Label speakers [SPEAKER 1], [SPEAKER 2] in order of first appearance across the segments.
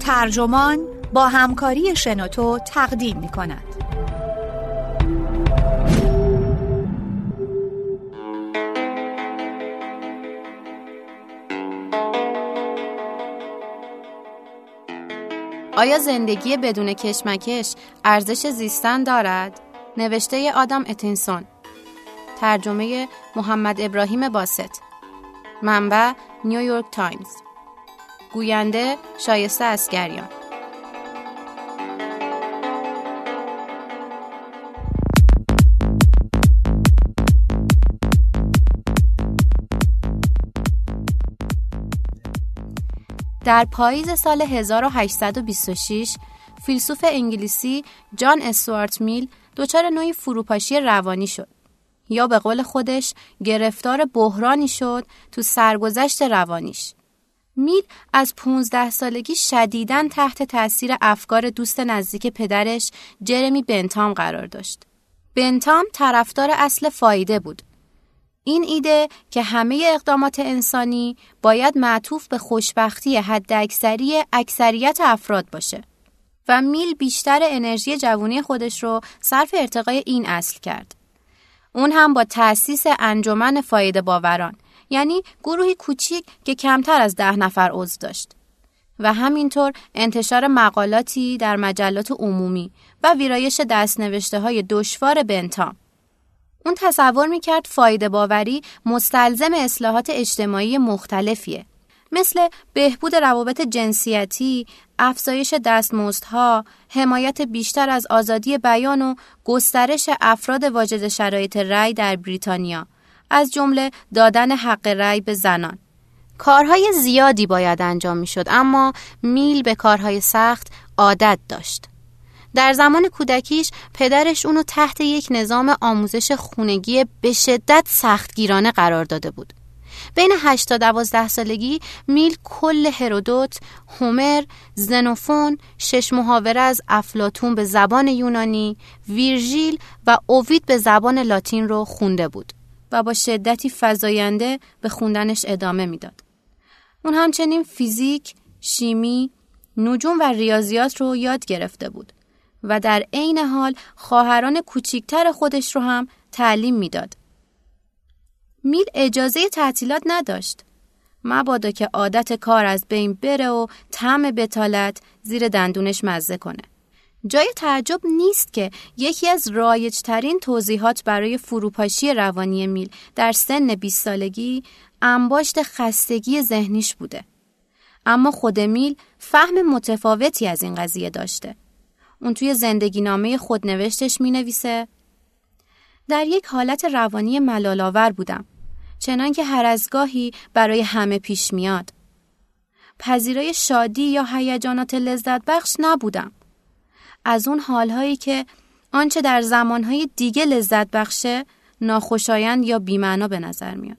[SPEAKER 1] ترجمان با همکاری شنوتو تقدیم می کند.
[SPEAKER 2] آیا زندگی بدون کشمکش ارزش زیستن دارد؟ نوشته آدم اتینسون ترجمه محمد ابراهیم باست منبع نیویورک تایمز گوینده شایسته اسگریان در پاییز سال 1826 فیلسوف انگلیسی جان استوارت میل دچار نوعی فروپاشی روانی شد. یا به قول خودش گرفتار بحرانی شد تو سرگذشت روانیش میل از 15 سالگی شدیداً تحت تاثیر افکار دوست نزدیک پدرش جرمی بنتام قرار داشت. بنتام طرفدار اصل فایده بود. این ایده که همه اقدامات انسانی باید معطوف به خوشبختی حداکثری اکثریت افراد باشه و میل بیشتر انرژی جوونی خودش رو صرف ارتقای این اصل کرد. اون هم با تأسیس انجمن فایده باوران یعنی گروهی کوچیک که کمتر از ده نفر عضو داشت و همینطور انتشار مقالاتی در مجلات عمومی و ویرایش دستنوشته های دشوار بنتام. اون تصور می‌کرد فایده باوری مستلزم اصلاحات اجتماعی مختلفیه مثل بهبود روابط جنسیتی، افزایش دستمزدها، حمایت بیشتر از آزادی بیان و گسترش افراد واجد شرایط رأی در بریتانیا از جمله دادن حق رأی به زنان. کارهای زیادی باید انجام می شد اما میل به کارهای سخت عادت داشت. در زمان کودکیش پدرش اونو تحت یک نظام آموزش خونگی به شدت سختگیرانه قرار داده بود. بین 8 تا 12 سالگی میل کل هرودوت، هومر، زنوفون، شش محاوره از افلاتون به زبان یونانی، ویرژیل و اووید به زبان لاتین رو خونده بود. و با شدتی فزاینده به خوندنش ادامه می‌داد. اون همچنین فیزیک، شیمی، نجوم و ریاضیات رو یاد گرفته بود و در عین حال خواهران کوچیکتر خودش رو هم تعلیم می‌داد. میل اجازه تعطیلات نداشت. مبادا که عادت کار از بین بره و طعم بتالت زیر دندونش مزه کنه. جای تعجب نیست که یکی از رایجترین توضیحات برای فروپاشی روانی میل در سن 20 سالگی انباشت خستگی ذهنیش بوده. اما خود میل فهم متفاوتی از این قضیه داشته. اون توی زندگی نامه خود نوشتش می نویسه در یک حالت روانی ملالاور بودم. چنان که هر از گاهی برای همه پیش میاد. پذیرای شادی یا هیجانات لذت بخش نبودم. از اون حالهایی که آنچه در زمانهای دیگه لذت بخشه ناخوشایند یا بیمعنا به نظر میاد.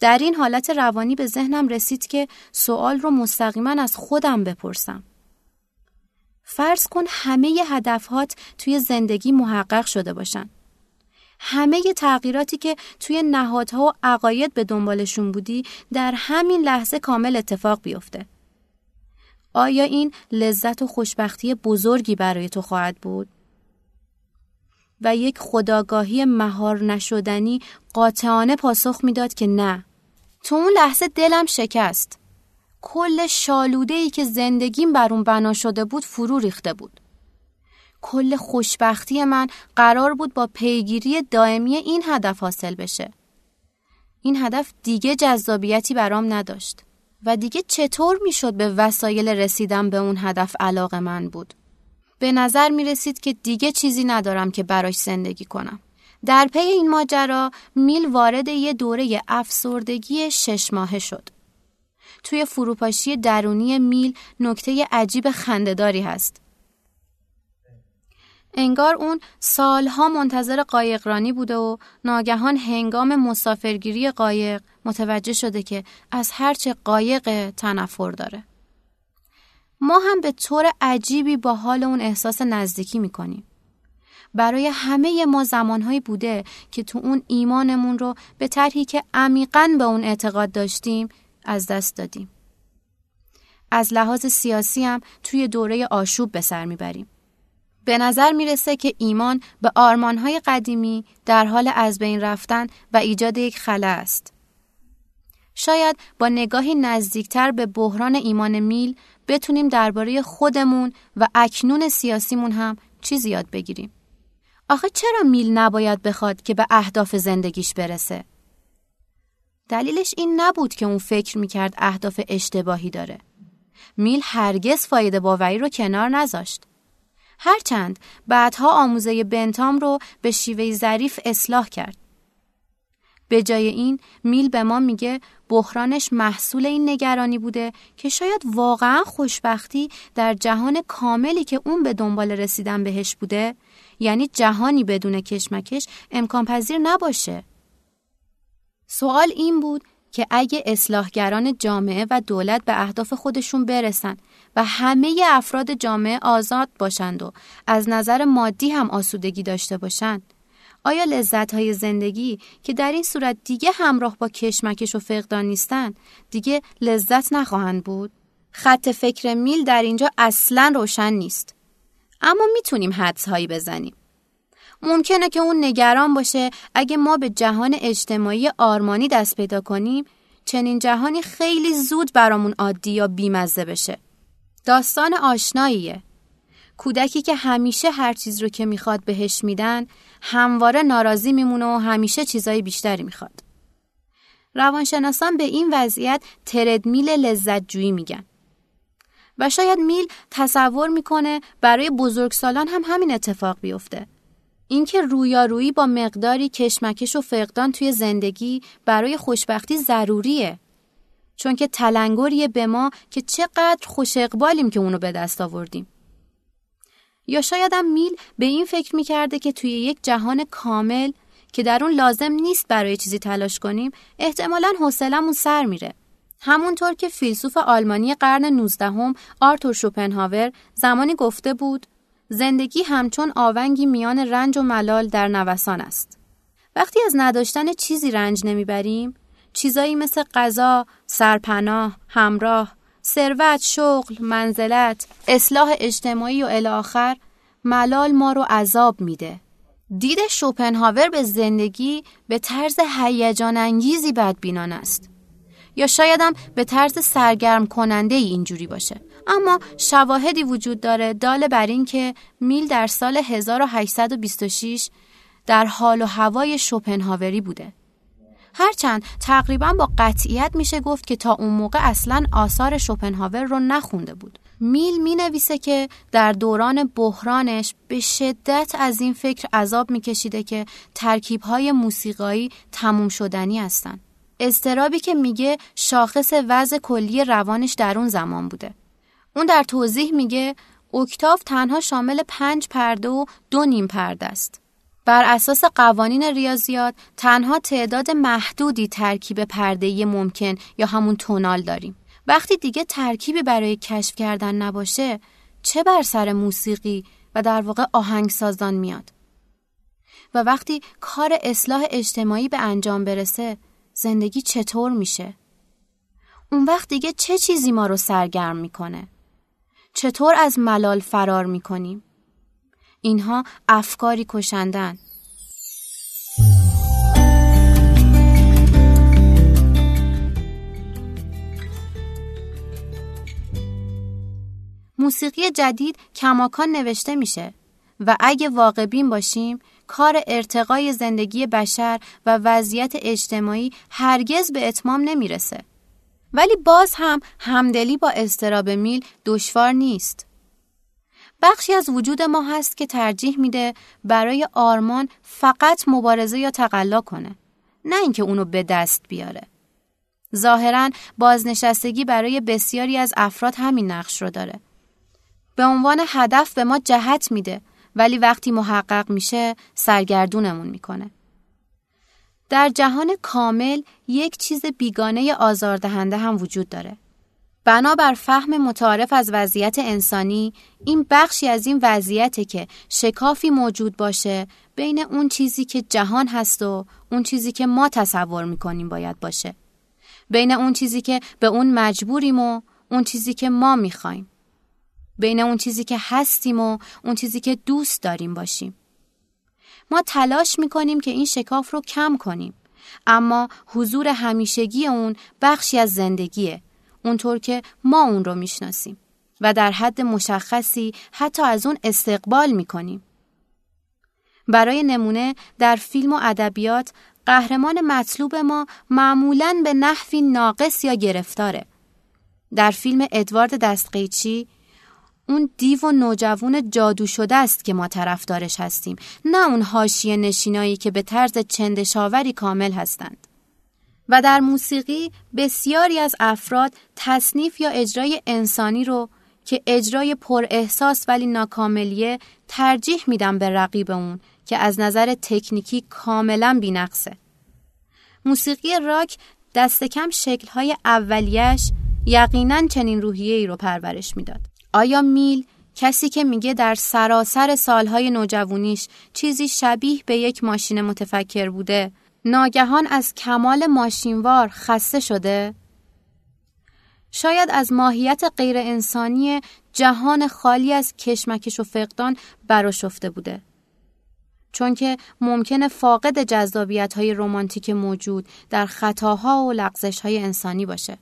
[SPEAKER 2] در این حالت روانی به ذهنم رسید که سوال رو مستقیما از خودم بپرسم. فرض کن همه هدفهات توی زندگی محقق شده باشن. همه تغییراتی که توی نهادها و عقاید به دنبالشون بودی در همین لحظه کامل اتفاق بیفته. آیا این لذت و خوشبختی بزرگی برای تو خواهد بود؟ و یک خداگاهی مهار نشدنی قاطعانه پاسخ می‌داد که نه. تو اون لحظه دلم شکست. کل شالوده ای که زندگیم بر اون بنا شده بود فرو ریخته بود. کل خوشبختی من قرار بود با پیگیری دائمی این هدف حاصل بشه. این هدف دیگه جذابیتی برام نداشت. و دیگه چطور می‌شد به وسایل رسیدن به اون هدف علاقه من بود؟ به نظر می رسید که دیگه چیزی ندارم که براش زندگی کنم. در پی این ماجرا میل وارد یه دوره افسردگی شش ماهه شد. توی فروپاشی درونی میل نکته عجیب خندهداری هست. انگار اون سالها منتظر قایقرانی بوده و ناگهان هنگام مسافرگیری قایق متوجه شده که از هرچه قایق تنفر داره. ما هم به طور عجیبی با حال اون احساس نزدیکی می‌کنیم. برای همه ما زمانهایی بوده که تو اون ایمانمون رو به طرحی که عمیقا به اون اعتقاد داشتیم از دست دادیم. از لحاظ سیاسی هم توی دوره آشوب به سر می‌بریم. به نظر می‌رسه که ایمان به آرمانهای قدیمی در حال از بین رفتن و ایجاد یک خلا است. شاید با نگاهی نزدیکتر به بحران ایمان میل بتونیم درباره خودمون و اکنون سیاسیمون هم چیزی یاد بگیریم. آخه چرا میل نباید بخواد که به اهداف زندگیش برسه؟ دلیلش این نبود که اون فکر می‌کرد اهداف اشتباهی داره. میل هرگز فایده باوری رو کنار نذاشت. هرچند بعدها آموزه بنتام رو به شیوه ظریف اصلاح کرد. به جای این میل به ما میگه بحرانش محصول این نگرانی بوده که شاید واقعا خوشبختی در جهان کاملی که اون به دنبال رسیدن بهش بوده یعنی جهانی بدون کشمکش امکان پذیر نباشه. سوال این بود که اگه اصلاحگران جامعه و دولت به اهداف خودشون برسن و همه افراد جامعه آزاد باشند و از نظر مادی هم آسودگی داشته باشند آیا لذت های زندگی که در این صورت دیگه همراه با کشمکش و فقدان نیستند دیگه لذت نخواهند بود؟ خط فکر میل در اینجا اصلا روشن نیست. اما می‌تونیم حدس بزنیم. ممکنه که اون نگران باشه اگه ما به جهان اجتماعی آرمانی دست پیدا کنیم چنین جهانی خیلی زود برامون عادی یا بیمزه بشه. داستان آشناییه. کودکی که همیشه هر چیز رو که می‌خواد بهش میدن همواره ناراضی میمونه و همیشه چیزای بیشتری می‌خواد. روانشناسان به این وضعیت تردمیل لذت جویی میگن. و شاید میل تصور می‌کنه برای بزرگسالان هم همین اتفاق بیفته. اینکه رویارویی با مقداری کشمکش و فقدان توی زندگی برای خوشبختی ضروریه. چون که تلنگریه به ما که چقدر خوش اقبالیم که اونو به دست آوردیم. یا شایدم میل به این فکر می‌کرده که توی یک جهان کامل که در اون لازم نیست برای چیزی تلاش کنیم احتمالا حوصلمون سر میره. همونطور که فیلسوف آلمانی قرن 19 هم آرتور شوپنهاور زمانی گفته بود زندگی همچون آونگی میان رنج و ملال در نوسان است. وقتی از نداشتن چیزی رنج نمی‌بریم، چیزایی مثل غذا، سرپناه، همراه، ثروت، شغل، منزلت، اصلاح اجتماعی و الاخر ملال ما رو عذاب میده. دید شوپنهاور به زندگی به طرز هیجان انگیزی بدبینان است. یا شایدم به طرز سرگرم کننده ای اینجوری باشه. اما شواهدی وجود داره دال بر این که میل در سال 1826 در حال و هوای شوپنهاوری بوده. هرچند تقریبا با قطعیت میشه گفت که تا اون موقع اصلا آثار شوپنهاور رو نخونده بود. میل می نویسه که در دوران بحرانش به شدت از این فکر عذاب میکشیده که ترکیب های موسیقایی تموم شدنی هستند. استرابی که میگه شاخص وضع کلی روانش در اون زمان بوده. اون در توضیح میگه اکتاف تنها شامل پنج پرده و دو نیم پرده است. بر اساس قوانین ریاضیات تنها تعداد محدودی ترکیب پرده ممکن یا همون تونال داریم. وقتی دیگه ترکیبی برای کشف کردن نباشه چه بر سر موسیقی و در واقع آهنگسازان میاد؟ و وقتی کار اصلاح اجتماعی به انجام برسه زندگی چطور میشه؟ اون وقت دیگه چه چیزی ما رو سرگرم می‌کنه؟ چطور از ملال فرار می‌کنیم؟ اینها افکاری کشندن موسیقی جدید کماکان نوشته میشه و اگه واقع بین باشیم کار ارتقای زندگی بشر و وضعیت اجتماعی هرگز به اتمام نمی‌رسه. ولی باز هم همدلی با استراب میل دشوار نیست. بخشی از وجود ما هست که ترجیح میده برای آرمان فقط مبارزه یا تقلا کنه نه اینکه اونو به دست بیاره. ظاهرا بازنشستگی برای بسیاری از افراد همین نقش رو داره. به عنوان هدف به ما جهت میده ولی وقتی محقق میشه سرگردونمون می‌کنه. در جهان کامل یک چیز بیگانه آزاردهنده هم وجود داره. بنابر فهم متعارف از وضعیت انسانی این بخشی از این وضعیته که شکافی موجود باشه بین اون چیزی که جهان هست و اون چیزی که ما تصور می‌کنیم باید باشه. بین اون چیزی که به اون مجبوریم و اون چیزی که ما می‌خوایم. بین اون چیزی که هستیم و اون چیزی که دوست داریم باشیم. ما تلاش می‌کنیم که این شکاف رو کم کنیم. اما حضور همیشگی اون بخشی از زندگیه. اونطور که ما اون رو می‌شناسیم. و در حد مشخصی حتی از اون استقبال می‌کنیم. برای نمونه در فیلم و ادبیات قهرمان مطلوب ما معمولا به نحوی ناقص یا گرفتاره. در فیلم ادوارد دستقیچی اون دیو و نوجوون جادو شده است که ما طرفدارش هستیم نه اون حاشیه نشینایی که به طرز چندشاوری کامل هستند و در موسیقی بسیاری از افراد تصنیف یا اجرای انسانی رو که اجرای پر احساس ولی ناکاملیه ترجیح میدم به رقیب اون که از نظر تکنیکی کاملا بینقصه. موسیقی راک دست کم شکلهای اولیش یقینا چنین روحیه ای رو پرورش می‌داد. آیا میل کسی که میگه در سراسر سالهای نوجوانیش چیزی شبیه به یک ماشین متفکر بوده ناگهان از کمال ماشینوار خسته شده؟ شاید از ماهیت غیر انسانی جهان خالی از کشمکش و فقدان براشفته بوده. چون که ممکنه فاقد جذابیت های رومانتیک موجود در خطاها و لغزش های انسانی باشه.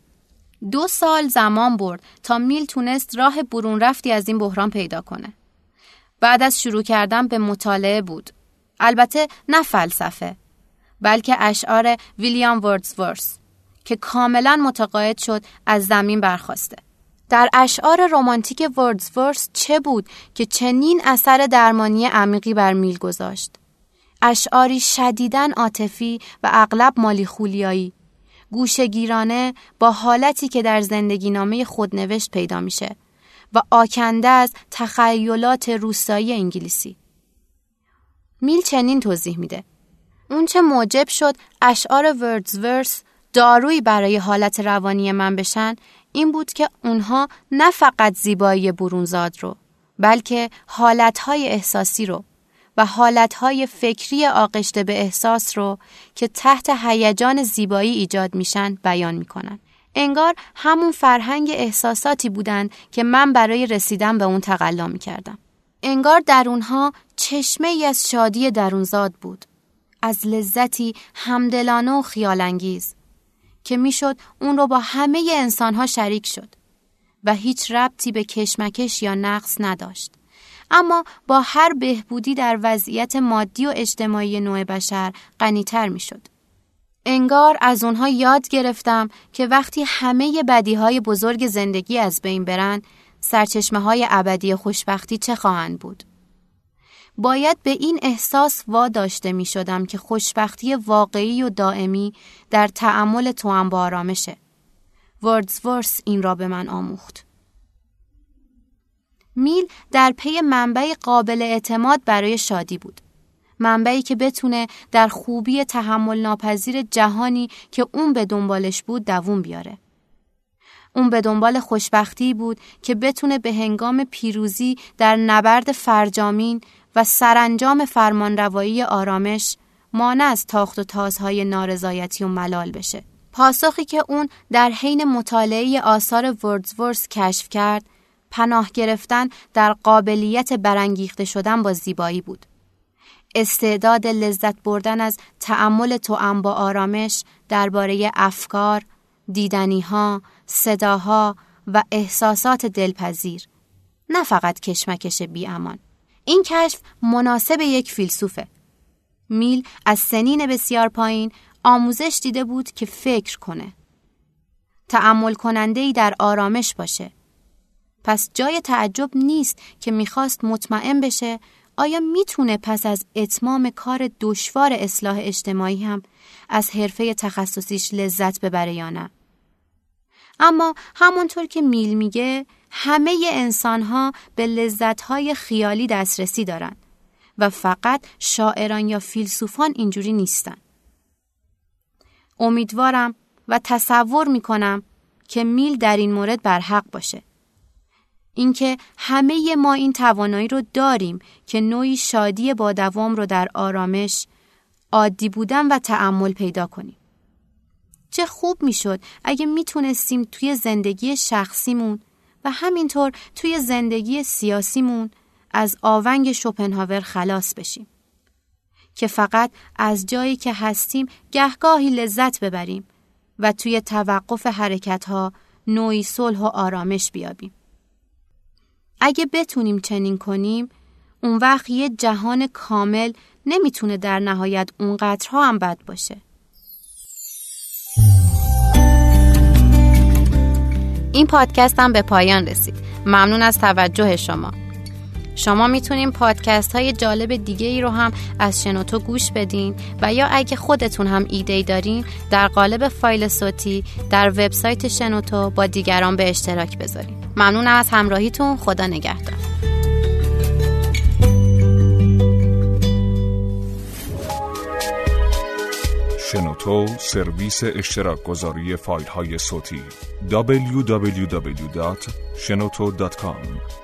[SPEAKER 2] دو سال زمان برد تا میل تونست راه برون رفتی از این بحران پیدا کنه. بعد از شروع کردن به مطالعه بود. البته نه فلسفه بلکه اشعار ویلیام وردزورس که کاملا متقاعد شد از زمین برخواسته. در اشعار رمانتیک وردزورس چه بود که چنین اثر درمانی عمیقی بر میل گذاشت؟ اشعاری شدیداً عاطفی و اغلب مالی خولیایی گوشگیرانه با حالتی که در زندگی نامه خود نوشت پیدا میشه و آکنده از تخیلات روستایی انگلیسی. میل چنین توضیح میده. اون چه موجب شد اشعار وردزورس دارویی برای حالت روانی من بشن این بود که اونها نه فقط زیبایی برونزاد رو بلکه حالتهای احساسی رو و حالتهای فکری آغشته به احساس رو که تحت هیجان زیبایی ایجاد میشن بیان می‌کنن. انگار همون فرهنگ احساساتی بودن که من برای رسیدن به اون تقلا می‌کردم. انگار در اونها چشمه ای از شادی درونزاد بود. از لذتی همدلانه و خیالانگیز که می‌شد اون رو با همه انسانها شریک شد و هیچ ربطی به کشمکش یا نقص نداشت. اما با هر بهبودی در وضعیت مادی و اجتماعی نوع بشر غنیتر می‌شد. انگار از اونها یاد گرفتم که وقتی همه بدی های بزرگ زندگی از بین برن سرچشمه های ابدی خوشبختی چه خواهند بود؟ باید به این احساس واداشته می شدم که خوشبختی واقعی و دائمی در تعمل تو با آرامشه. وردزورس این را به من آموخت. میل در پی منبع قابل اعتماد برای شادی بود. منبعی که بتونه در خوبی تحمل ناپذیر جهانی که اون به دنبالش بود دووم بیاره. اون به دنبال خوشبختی بود که بتونه به هنگام پیروزی در نبرد فرجامین و سرانجام فرمانروایی آرامش مانع از تاخت و تازهای نارضایتی و ملال بشه. پاسخی که اون در حین مطالعه آثار وردزورس کشف کرد پناه گرفتن در قابلیت برانگیخته شدن با زیبایی بود. استعداد لذت بردن از تعمل توأم با آرامش درباره افکار، دیدنیها، صداها و احساسات دلپذیر نه فقط کشمکش بی امان. این کشف مناسب یک فیلسوفه. میل از سنین بسیار پایین آموزش دیده بود که فکر کنه. تعمل کننده در آرامش باشه. پس جای تعجب نیست که می‌خواست مطمئن بشه آیا می‌تونه پس از اتمام کار دشوار اصلاح اجتماعی هم از حرفه تخصصیش لذت ببره یا نه؟ اما همونطور که میل میگه همه انسان ها به لذت های خیالی دسترسی دارن و فقط شاعران یا فیلسوفان اینجوری نیستن. امیدوارم و تصور می‌کنم که میل در این مورد برحق باشه. اینکه همه ما این توانایی رو داریم که نوعی شادی با دوام رو در آرامش، عادی بودن و تعمل پیدا کنیم. چه خوب می‌شد اگه می‌تونستیم توی زندگی شخصیمون و همینطور توی زندگی سیاسیمون از آونگ شوپنهاور خلاص بشیم. که فقط از جایی که هستیم گهگاهی لذت ببریم و توی توقف حرکت ها نوعی صلح و آرامش بیابیم. اگه بتونیم چنین کنیم اون وقت یه جهان کامل نمی‌تونه در نهایت اونقدرها هم بد باشه. این پادکست هم به پایان رسید. ممنون از توجه شما. شما می‌تونین پادکست های جالب دیگه ای رو هم از شنوتو گوش بدین و یا اگه خودتون هم ایده ای دارین در قالب فایل صوتی در وبسایت شنوتو با دیگران به اشتراک بذارین ممنونم از همراهیتون. خدا نگهدار.
[SPEAKER 3] شنوتو سرویس اشتراک گذاری فایل های صوتی www.shenoto.com